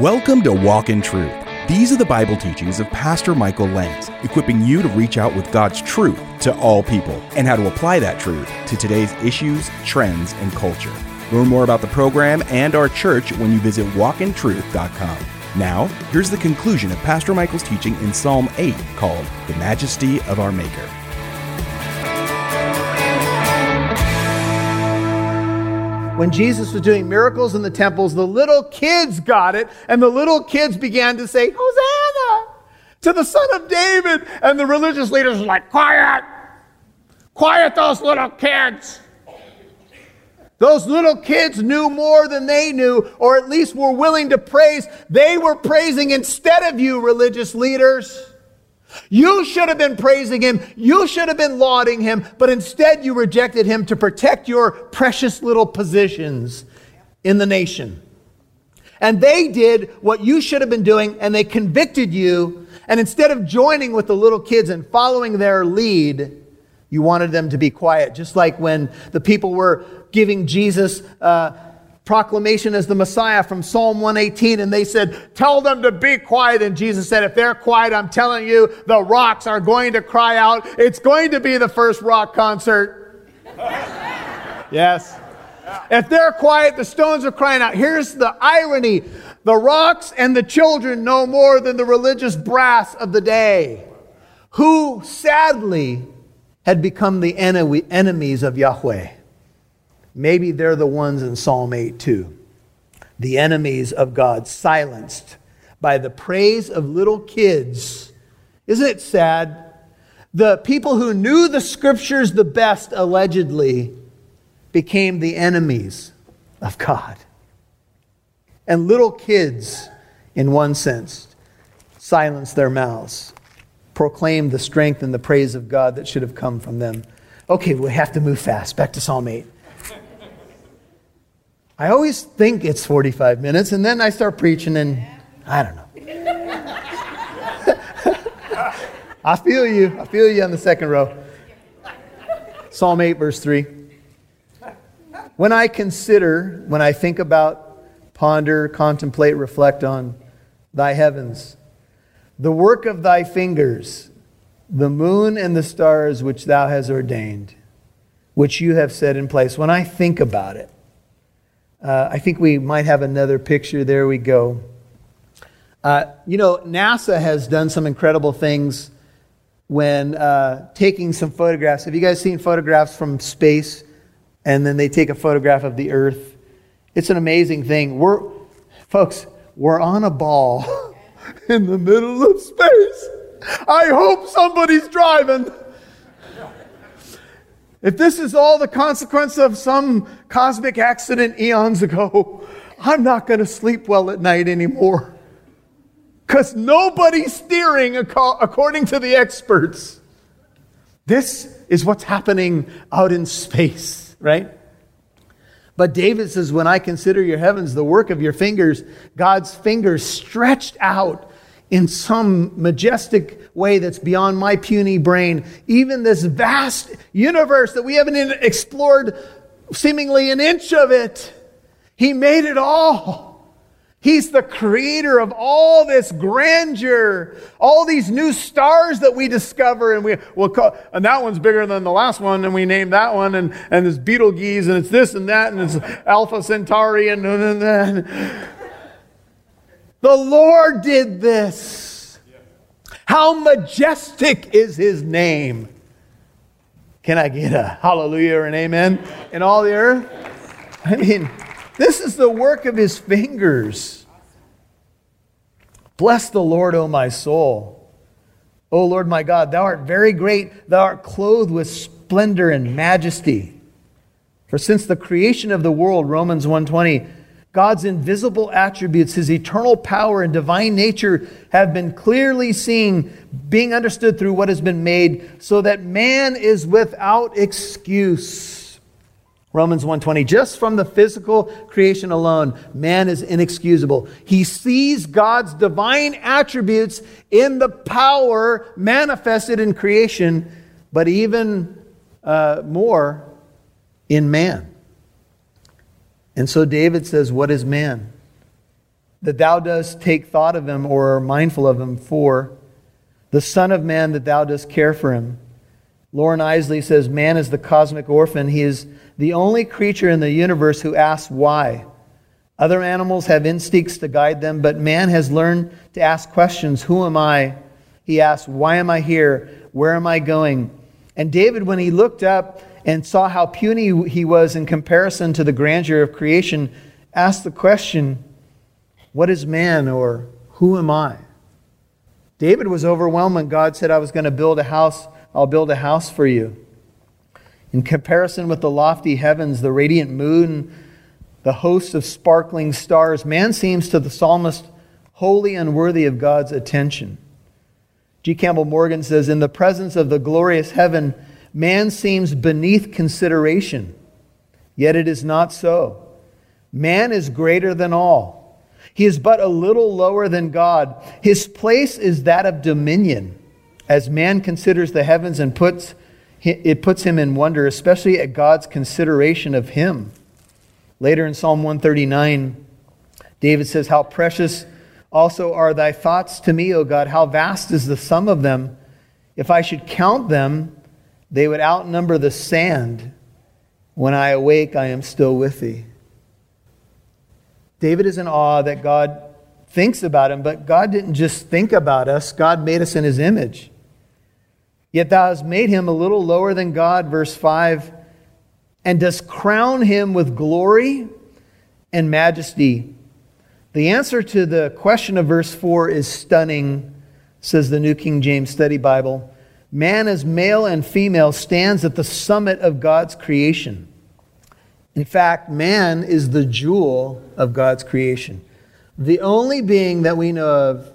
Welcome to Walk in Truth. These are the Bible teachings of Pastor Michael Lance, equipping you to reach out with God's truth to all people and how to apply that truth to today's issues, trends, and culture. Learn more about the program and our church when you visit walkintruth.com. Now, here's the conclusion of Pastor Michael's teaching in Psalm 8 called The Majesty of Our Maker. When Jesus was doing miracles in the temples, the little kids got it, and the little kids began to say, Hosanna to the Son of David. And the religious leaders were like, Quiet! Quiet those little kids! Those little kids knew more than they knew, or at least were willing to praise. They were praising instead of you, religious leaders. You should have been praising him. You should have been lauding him, but instead you rejected him to protect your precious little positions in the nation. And they did what you should have been doing, and they convicted you. And instead of joining with the little kids and following their lead, you wanted them to be quiet. Just like when the people were giving Jesus uh, proclamation as the Messiah from Psalm 118, and they said, Tell them to be quiet. And Jesus said, If they're quiet, I'm telling you, the rocks are going to cry out. It's going to be the first rock concert. yes. If they're quiet, the stones are crying out. Here's the irony the rocks and the children know more than the religious brass of the day, who sadly had become the enemies of Yahweh. Maybe they're the ones in Psalm 8 too. The enemies of God, silenced by the praise of little kids. Isn't it sad? The people who knew the scriptures the best, allegedly, became the enemies of God. And little kids, in one sense, silenced their mouths, proclaimed the strength and the praise of God that should have come from them. Okay, we have to move fast. Back to Psalm 8. I always think it's 45 minutes, and then I start preaching, and I don't know. I feel you. I feel you on the second row. Psalm 8, verse 3. When I consider, when I think about, ponder, contemplate, reflect on thy heavens, the work of thy fingers, the moon and the stars which thou hast ordained, which you have set in place, when I think about it, uh, I think we might have another picture. There we go. Uh, you know, NASA has done some incredible things when uh, taking some photographs. Have you guys seen photographs from space and then they take a photograph of the Earth? It's an amazing thing. We're, folks, we're on a ball in the middle of space. I hope somebody's driving. If this is all the consequence of some cosmic accident eons ago, I'm not going to sleep well at night anymore. Because nobody's steering according to the experts. This is what's happening out in space, right? But David says, When I consider your heavens, the work of your fingers, God's fingers stretched out in some majestic way that's beyond my puny brain. Even this vast universe that we haven't explored seemingly an inch of it. He made it all. He's the creator of all this grandeur, all these new stars that we discover, and we will call, and that one's bigger than the last one, and we name that one, and, and it's Betelgeuse, and it's this and that, and it's Alpha Centauri, and, and, and the Lord did this. How majestic is his name. Can I get a hallelujah or an amen in all the earth? I mean, this is the work of his fingers. Bless the Lord, O my soul. O Lord my God, thou art very great. Thou art clothed with splendor and majesty. For since the creation of the world, Romans 120, God's invisible attributes, his eternal power and divine nature have been clearly seen, being understood through what has been made, so that man is without excuse. Romans 1:20 just from the physical creation alone man is inexcusable. He sees God's divine attributes in the power manifested in creation, but even uh, more in man. And so David says, What is man? that thou dost take thought of him or are mindful of him. For the Son of Man, that thou dost care for him. Loren Eiseley says, Man is the cosmic orphan. He is the only creature in the universe who asks why. Other animals have instincts to guide them, but man has learned to ask questions Who am I? He asks, Why am I here? Where am I going? And David, when he looked up and saw how puny he was in comparison to the grandeur of creation, asked the question, What is man or who am I? David was overwhelmed when God said, I was going to build a house, I'll build a house for you. In comparison with the lofty heavens, the radiant moon, the host of sparkling stars, man seems to the psalmist wholly unworthy of God's attention. G. Campbell Morgan says, In the presence of the glorious heaven, man seems beneath consideration. Yet it is not so. Man is greater than all. He is but a little lower than God. His place is that of dominion. As man considers the heavens and puts, it puts him in wonder, especially at God's consideration of him. Later in Psalm 139, David says, How precious also are thy thoughts to me, O God. How vast is the sum of them. If I should count them, they would outnumber the sand. When I awake, I am still with thee. David is in awe that God thinks about him, but God didn't just think about us, God made us in his image. Yet thou hast made him a little lower than God, verse 5, and dost crown him with glory and majesty the answer to the question of verse 4 is stunning, says the New King James Study Bible. Man as male and female stands at the summit of God's creation. In fact, man is the jewel of God's creation. The only being that we know of,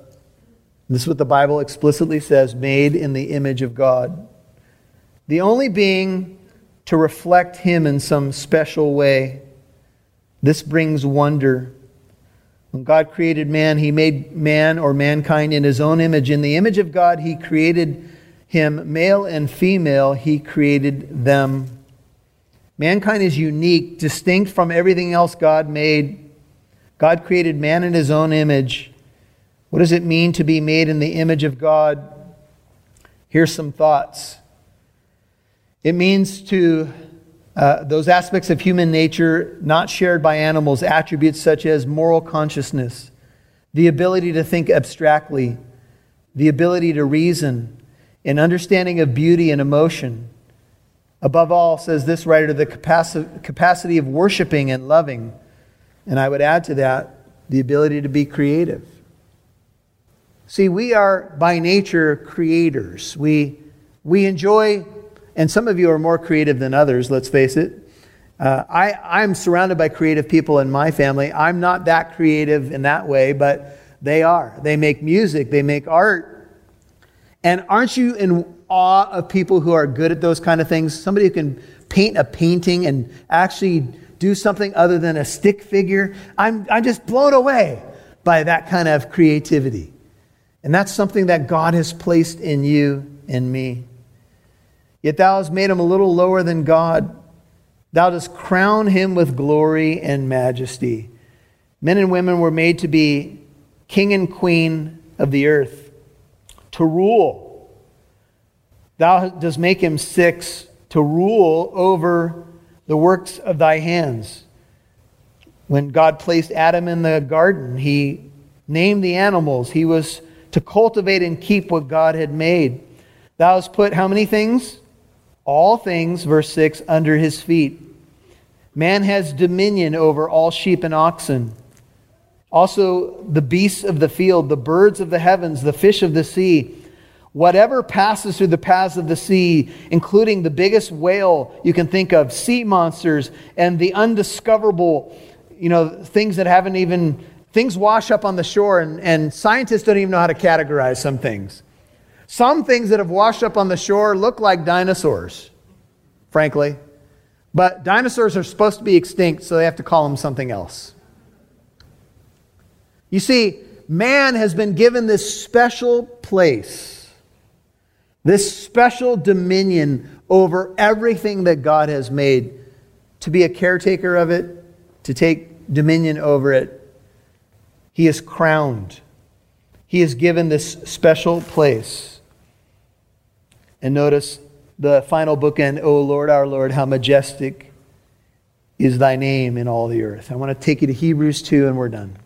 this is what the Bible explicitly says, made in the image of God. The only being to reflect Him in some special way. This brings wonder. When God created man, he made man or mankind in his own image. In the image of God, he created him, male and female, he created them. Mankind is unique, distinct from everything else God made. God created man in his own image. What does it mean to be made in the image of God? Here's some thoughts. It means to uh, those aspects of human nature not shared by animals, attributes such as moral consciousness, the ability to think abstractly, the ability to reason, an understanding of beauty and emotion. Above all, says this writer, the capacity of worshiping and loving. And I would add to that, the ability to be creative. See, we are by nature creators. We, we enjoy and some of you are more creative than others, let's face it. Uh, I, I'm surrounded by creative people in my family. I'm not that creative in that way, but they are. They make music, they make art. And aren't you in awe of people who are good at those kind of things? Somebody who can paint a painting and actually do something other than a stick figure. I'm, I'm just blown away by that kind of creativity. And that's something that God has placed in you and me. Yet thou hast made him a little lower than God. Thou dost crown him with glory and majesty. Men and women were made to be king and queen of the earth, to rule. Thou dost make him six, to rule over the works of thy hands. When God placed Adam in the garden, he named the animals. He was to cultivate and keep what God had made. Thou hast put how many things? all things, verse 6, under his feet. Man has dominion over all sheep and oxen. Also, the beasts of the field, the birds of the heavens, the fish of the sea, whatever passes through the paths of the sea, including the biggest whale you can think of, sea monsters, and the undiscoverable, you know, things that haven't even, things wash up on the shore, and, and scientists don't even know how to categorize some things. Some things that have washed up on the shore look like dinosaurs, frankly. But dinosaurs are supposed to be extinct, so they have to call them something else. You see, man has been given this special place, this special dominion over everything that God has made, to be a caretaker of it, to take dominion over it. He is crowned. He is given this special place. And notice the final bookend, O Lord, our Lord, how majestic is thy name in all the earth. I want to take you to Hebrews 2, and we're done.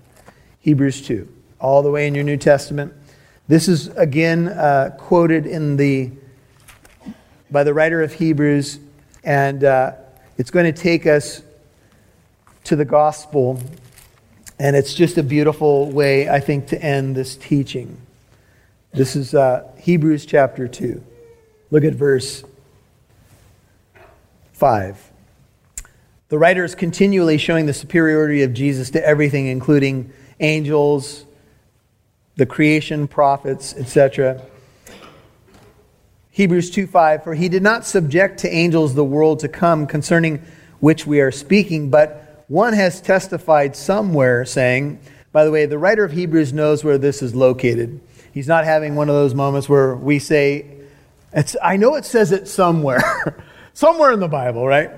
Hebrews 2, all the way in your New Testament. This is again uh, quoted in the by the writer of Hebrews, and uh, it's going to take us to the gospel and it's just a beautiful way, I think, to end this teaching. This is uh, Hebrews chapter 2. Look at verse 5. The writer is continually showing the superiority of Jesus to everything, including angels, the creation, prophets, etc. Hebrews 2 5, for he did not subject to angels the world to come concerning which we are speaking, but one has testified somewhere saying, by the way, the writer of Hebrews knows where this is located. He's not having one of those moments where we say, I know it says it somewhere, somewhere in the Bible, right?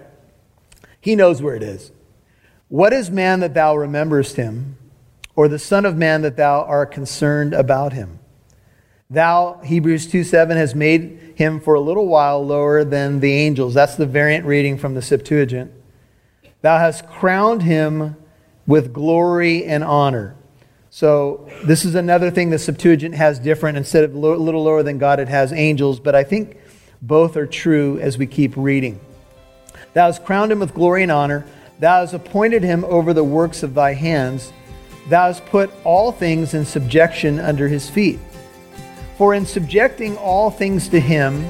He knows where it is. What is man that thou rememberest him, or the Son of Man that thou art concerned about him? Thou, Hebrews 2 7, has made him for a little while lower than the angels. That's the variant reading from the Septuagint. Thou hast crowned him with glory and honor. So, this is another thing the Septuagint has different. Instead of a little lower than God, it has angels. But I think both are true as we keep reading. Thou hast crowned him with glory and honor. Thou hast appointed him over the works of thy hands. Thou hast put all things in subjection under his feet. For in subjecting all things to him,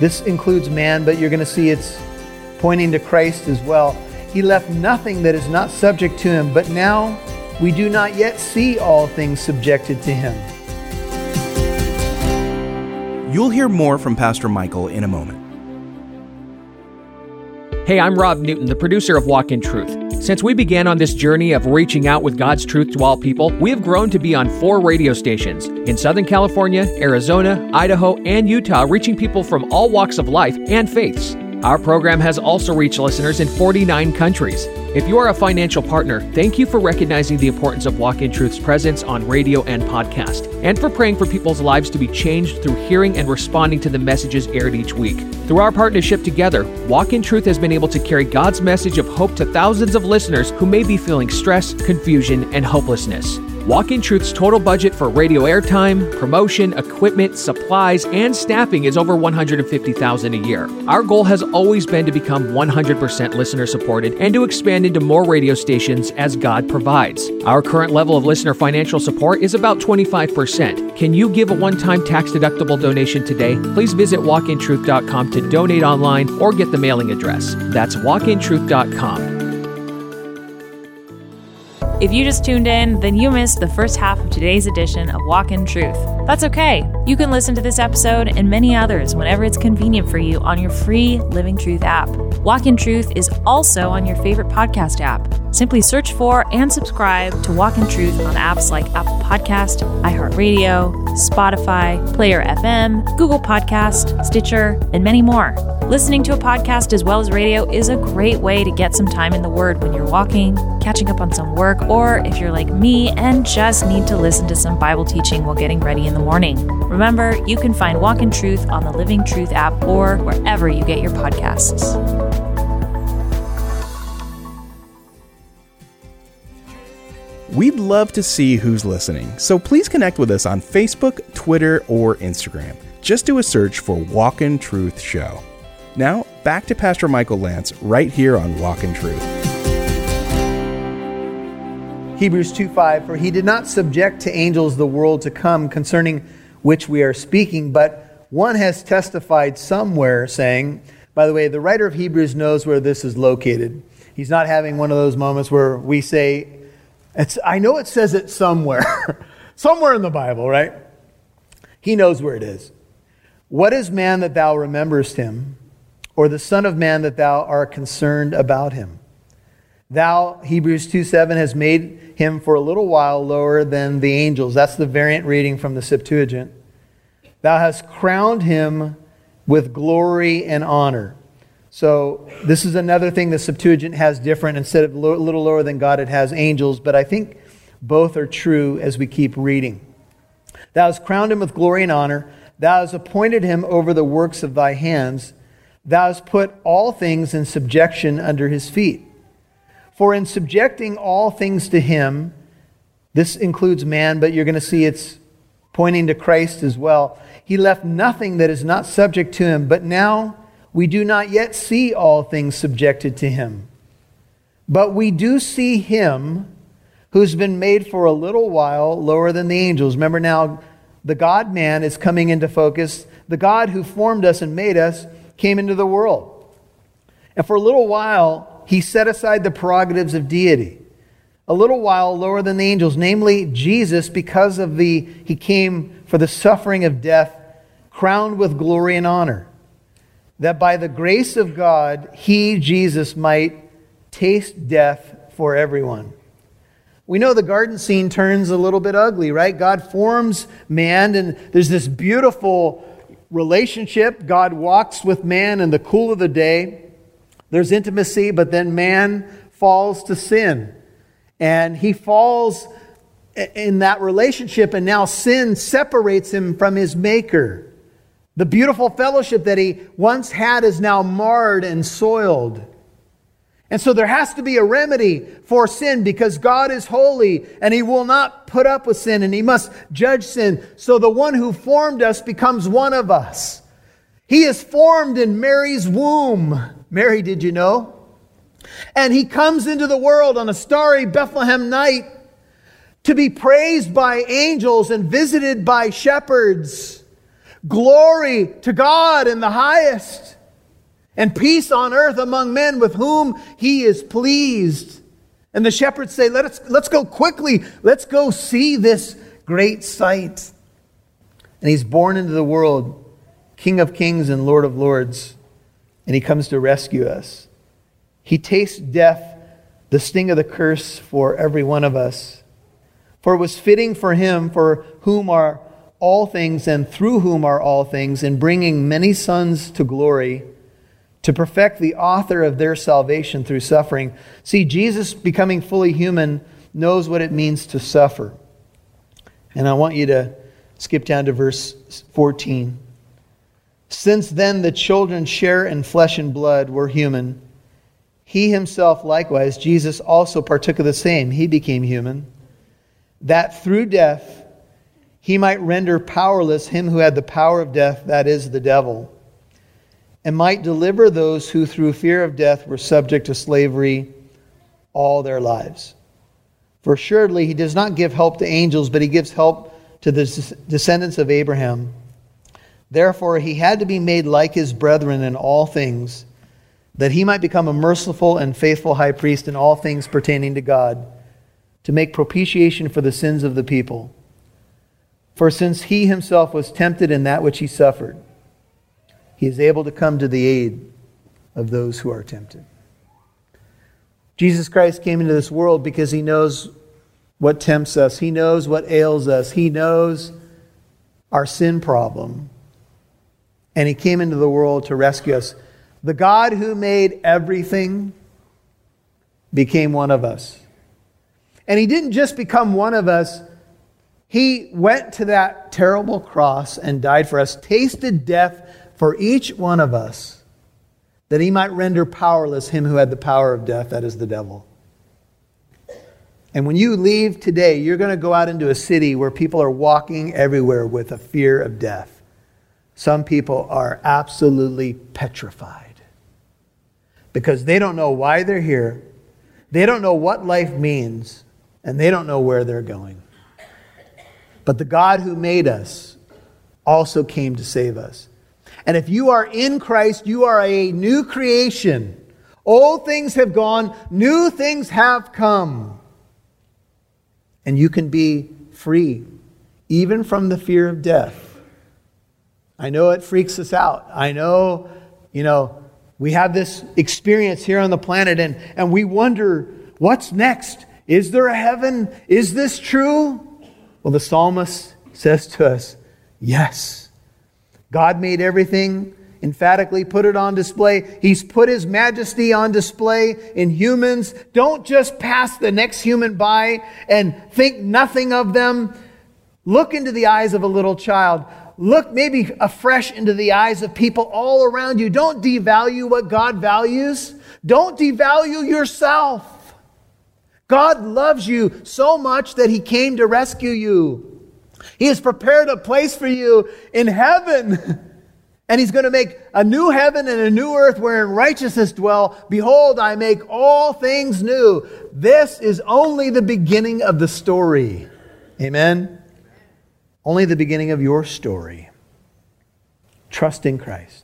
this includes man, but you're going to see it's pointing to Christ as well. He left nothing that is not subject to him, but now we do not yet see all things subjected to him. You'll hear more from Pastor Michael in a moment. Hey, I'm Rob Newton, the producer of Walk in Truth. Since we began on this journey of reaching out with God's truth to all people, we have grown to be on four radio stations in Southern California, Arizona, Idaho, and Utah, reaching people from all walks of life and faiths. Our program has also reached listeners in 49 countries. If you are a financial partner, thank you for recognizing the importance of Walk in Truth's presence on radio and podcast, and for praying for people's lives to be changed through hearing and responding to the messages aired each week. Through our partnership together, Walk in Truth has been able to carry God's message of hope to thousands of listeners who may be feeling stress, confusion, and hopelessness. Walk in Truth's total budget for radio airtime, promotion, equipment, supplies, and staffing is over 150,000 a year. Our goal has always been to become 100% listener supported and to expand into more radio stations as God provides. Our current level of listener financial support is about 25%. Can you give a one-time tax-deductible donation today? Please visit walkintruth.com to donate online or get the mailing address. That's walkintruth.com. If you just tuned in, then you missed the first half of today's edition of Walk in Truth. That's okay. You can listen to this episode and many others whenever it's convenient for you on your free Living Truth app. Walk in Truth is also on your favorite podcast app. Simply search for and subscribe to Walk in Truth on apps like Apple Podcast, iHeartRadio, Spotify, Player FM, Google Podcast, Stitcher, and many more. Listening to a podcast as well as radio is a great way to get some time in the Word when you're walking, catching up on some work, or if you're like me and just need to listen to some Bible teaching while getting ready in the morning. Remember, you can find Walk in Truth on the Living Truth app or wherever you get your podcasts. We'd love to see who's listening, so please connect with us on Facebook, Twitter, or Instagram. Just do a search for Walk in Truth Show. Now, back to Pastor Michael Lance right here on Walk in Truth. Hebrews 2 5, for he did not subject to angels the world to come concerning which we are speaking, but one has testified somewhere saying, by the way, the writer of Hebrews knows where this is located. He's not having one of those moments where we say, it's, I know it says it somewhere, somewhere in the Bible, right? He knows where it is. What is man that thou rememberest him, or the Son of Man that thou art concerned about him? Thou, Hebrews 2 7, has made him for a little while lower than the angels. That's the variant reading from the Septuagint. Thou hast crowned him with glory and honor. So, this is another thing the Septuagint has different. Instead of a little lower than God, it has angels. But I think Both are true as we keep reading. Thou hast crowned him with glory and honor. Thou hast appointed him over the works of thy hands. Thou hast put all things in subjection under his feet. For in subjecting all things to him, this includes man, but you're going to see it's pointing to Christ as well. He left nothing that is not subject to him, but now we do not yet see all things subjected to him. But we do see him who's been made for a little while lower than the angels. Remember now, the God man is coming into focus. The God who formed us and made us came into the world. And for a little while, he set aside the prerogatives of deity. A little while lower than the angels, namely Jesus, because of the he came for the suffering of death, crowned with glory and honor. That by the grace of God, he, Jesus, might taste death for everyone. We know the garden scene turns a little bit ugly, right? God forms man, and there's this beautiful relationship. God walks with man in the cool of the day. There's intimacy, but then man falls to sin. And he falls in that relationship, and now sin separates him from his maker. The beautiful fellowship that he once had is now marred and soiled. And so there has to be a remedy for sin because God is holy and he will not put up with sin and he must judge sin. So the one who formed us becomes one of us. He is formed in Mary's womb. Mary, did you know? And he comes into the world on a starry Bethlehem night to be praised by angels and visited by shepherds. Glory to God in the highest and peace on earth among men with whom he is pleased. And the shepherds say, Let us, let's go quickly. Let's go see this great sight. And he's born into the world, King of kings and Lord of lords. And he comes to rescue us. He tastes death, the sting of the curse for every one of us. For it was fitting for him, for whom are all things and through whom are all things, in bringing many sons to glory to perfect the author of their salvation through suffering. See, Jesus, becoming fully human, knows what it means to suffer. And I want you to skip down to verse 14. Since then the children share in flesh and blood were human, he himself likewise, Jesus, also partook of the same. He became human, that through death he might render powerless him who had the power of death, that is, the devil and might deliver those who through fear of death were subject to slavery all their lives. For assuredly, he does not give help to angels, but he gives help to the descendants of Abraham. Therefore, he had to be made like his brethren in all things, that he might become a merciful and faithful high priest in all things pertaining to God, to make propitiation for the sins of the people. For since he himself was tempted in that which he suffered, he is able to come to the aid of those who are tempted. Jesus Christ came into this world because he knows what tempts us, he knows what ails us, he knows our sin problem. And he came into the world to rescue us. The God who made everything became one of us. And he didn't just become one of us, he went to that terrible cross and died for us, tasted death for each one of us that he might render powerless him who had the power of death, that is the devil. And when you leave today, you're going to go out into a city where people are walking everywhere with a fear of death. Some people are absolutely petrified because they don't know why they're here, they don't know what life means, and they don't know where they're going. But the God who made us also came to save us. And if you are in Christ, you are a new creation. Old things have gone, new things have come. And you can be free, even from the fear of death. I know it freaks us out. I know, you know, we have this experience here on the planet and, and we wonder, what's next? Is there a heaven? Is this true? Well, the psalmist says to us, yes. God made everything emphatically put it on display. He's put his majesty on display in humans. Don't just pass the next human by and think nothing of them. Look into the eyes of a little child. Look maybe afresh into the eyes of people all around you. Don't devalue what God values. Don't devalue yourself. God loves you so much that he came to rescue you. He has prepared a place for you in heaven. And he's going to make a new heaven and a new earth wherein righteousness dwell. Behold, I make all things new. This is only the beginning of the story. Amen? Only the beginning of your story. Trust in Christ.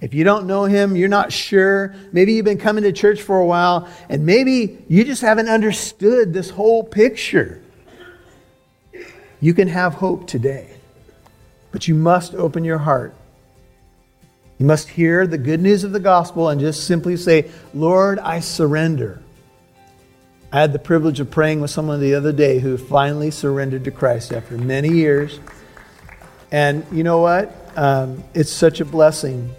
If you don't know him, you're not sure. Maybe you've been coming to church for a while, and maybe you just haven't understood this whole picture. You can have hope today, but you must open your heart. You must hear the good news of the gospel and just simply say, Lord, I surrender. I had the privilege of praying with someone the other day who finally surrendered to Christ after many years. And you know what? Um, it's such a blessing.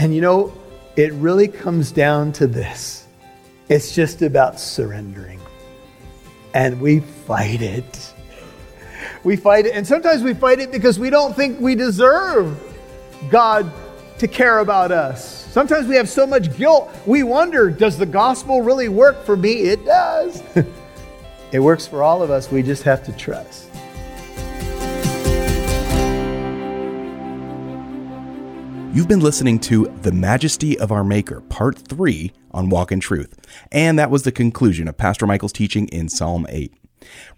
And you know, it really comes down to this it's just about surrendering. And we fight it. We fight it. And sometimes we fight it because we don't think we deserve God to care about us. Sometimes we have so much guilt, we wonder, does the gospel really work for me? It does. it works for all of us. We just have to trust. You've been listening to The Majesty of Our Maker, Part 3 on Walk in Truth. And that was the conclusion of Pastor Michael's teaching in Psalm 8.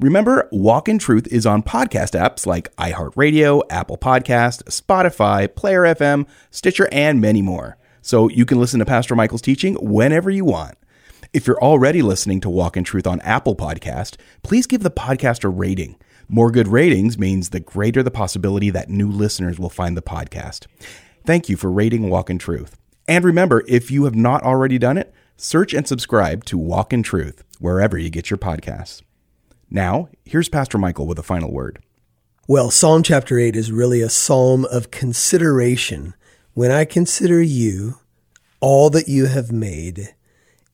Remember, Walk in Truth is on podcast apps like iHeartRadio, Apple Podcast, Spotify, Player FM, Stitcher, and many more. So you can listen to Pastor Michael's teaching whenever you want. If you're already listening to Walk in Truth on Apple Podcast, please give the podcast a rating. More good ratings means the greater the possibility that new listeners will find the podcast. Thank you for rating Walk in Truth. And remember, if you have not already done it, search and subscribe to Walk in Truth wherever you get your podcasts. Now, here's Pastor Michael with a final word. Well, Psalm chapter 8 is really a psalm of consideration. When I consider you, all that you have made,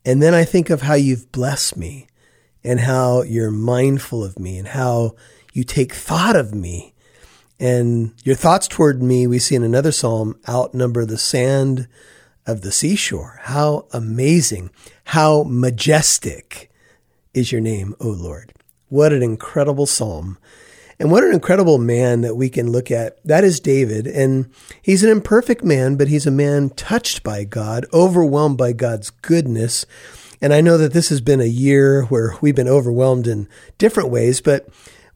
and then I think of how you've blessed me and how you're mindful of me and how you take thought of me. And your thoughts toward me, we see in another psalm, outnumber the sand of the seashore. How amazing, how majestic is your name, O Lord. What an incredible psalm. And what an incredible man that we can look at. That is David. And he's an imperfect man, but he's a man touched by God, overwhelmed by God's goodness. And I know that this has been a year where we've been overwhelmed in different ways, but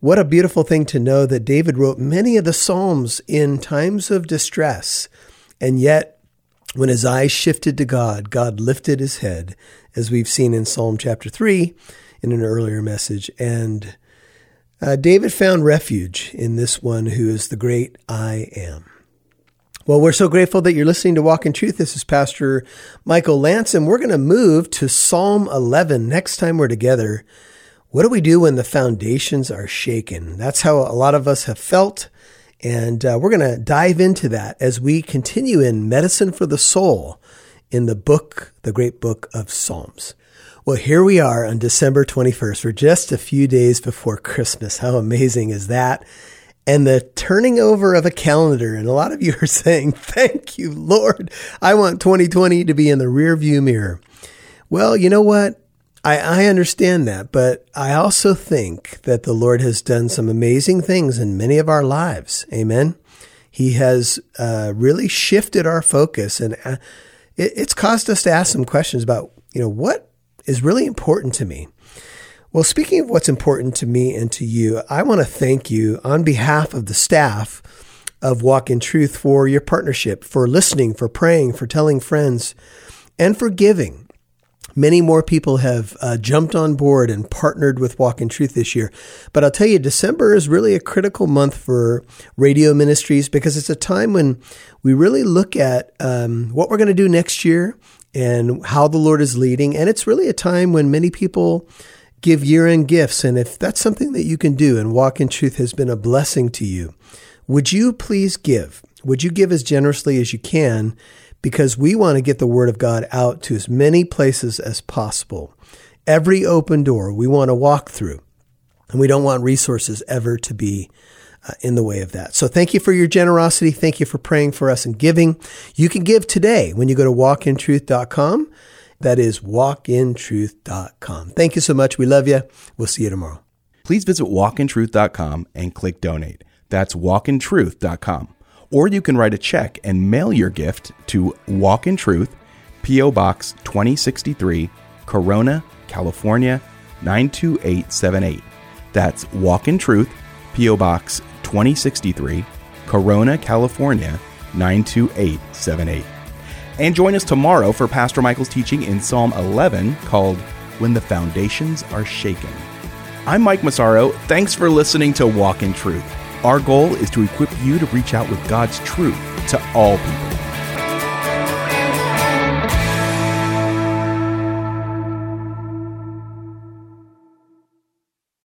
what a beautiful thing to know that David wrote many of the Psalms in times of distress. And yet, when his eyes shifted to God, God lifted his head, as we've seen in Psalm chapter 3 in an earlier message. And uh, David found refuge in this one who is the great I am. Well, we're so grateful that you're listening to Walk in Truth. This is Pastor Michael Lance, and we're going to move to Psalm 11 next time we're together. What do we do when the foundations are shaken? That's how a lot of us have felt. And uh, we're going to dive into that as we continue in Medicine for the Soul in the book, the great book of Psalms. Well, here we are on December 21st. We're just a few days before Christmas. How amazing is that? And the turning over of a calendar. And a lot of you are saying, Thank you, Lord. I want 2020 to be in the rear view mirror. Well, you know what? I, I understand that, but I also think that the Lord has done some amazing things in many of our lives. Amen. He has uh, really shifted our focus and uh, it, it's caused us to ask some questions about, you know, what is really important to me. Well, speaking of what's important to me and to you, I want to thank you on behalf of the staff of Walk in Truth for your partnership, for listening, for praying, for telling friends, and for giving. Many more people have uh, jumped on board and partnered with Walk in Truth this year. But I'll tell you, December is really a critical month for radio ministries because it's a time when we really look at um, what we're going to do next year and how the Lord is leading. And it's really a time when many people give year end gifts. And if that's something that you can do and walk in truth has been a blessing to you, would you please give? would you give as generously as you can? Because we want to get the word of God out to as many places as possible. Every open door we want to walk through. And we don't want resources ever to be uh, in the way of that. So thank you for your generosity. Thank you for praying for us and giving. You can give today when you go to walkintruth.com. That is walkintruth.com. Thank you so much. We love you. We'll see you tomorrow. Please visit walkintruth.com and click donate. That's walkintruth.com. Or you can write a check and mail your gift to Walk in Truth, P.O. Box 2063, Corona, California 92878. That's Walk in Truth, P.O. Box 2063, Corona, California 92878. And join us tomorrow for Pastor Michael's teaching in Psalm 11 called When the Foundations Are Shaken. I'm Mike Massaro. Thanks for listening to Walk in Truth. Our goal is to equip you to reach out with God's truth to all people.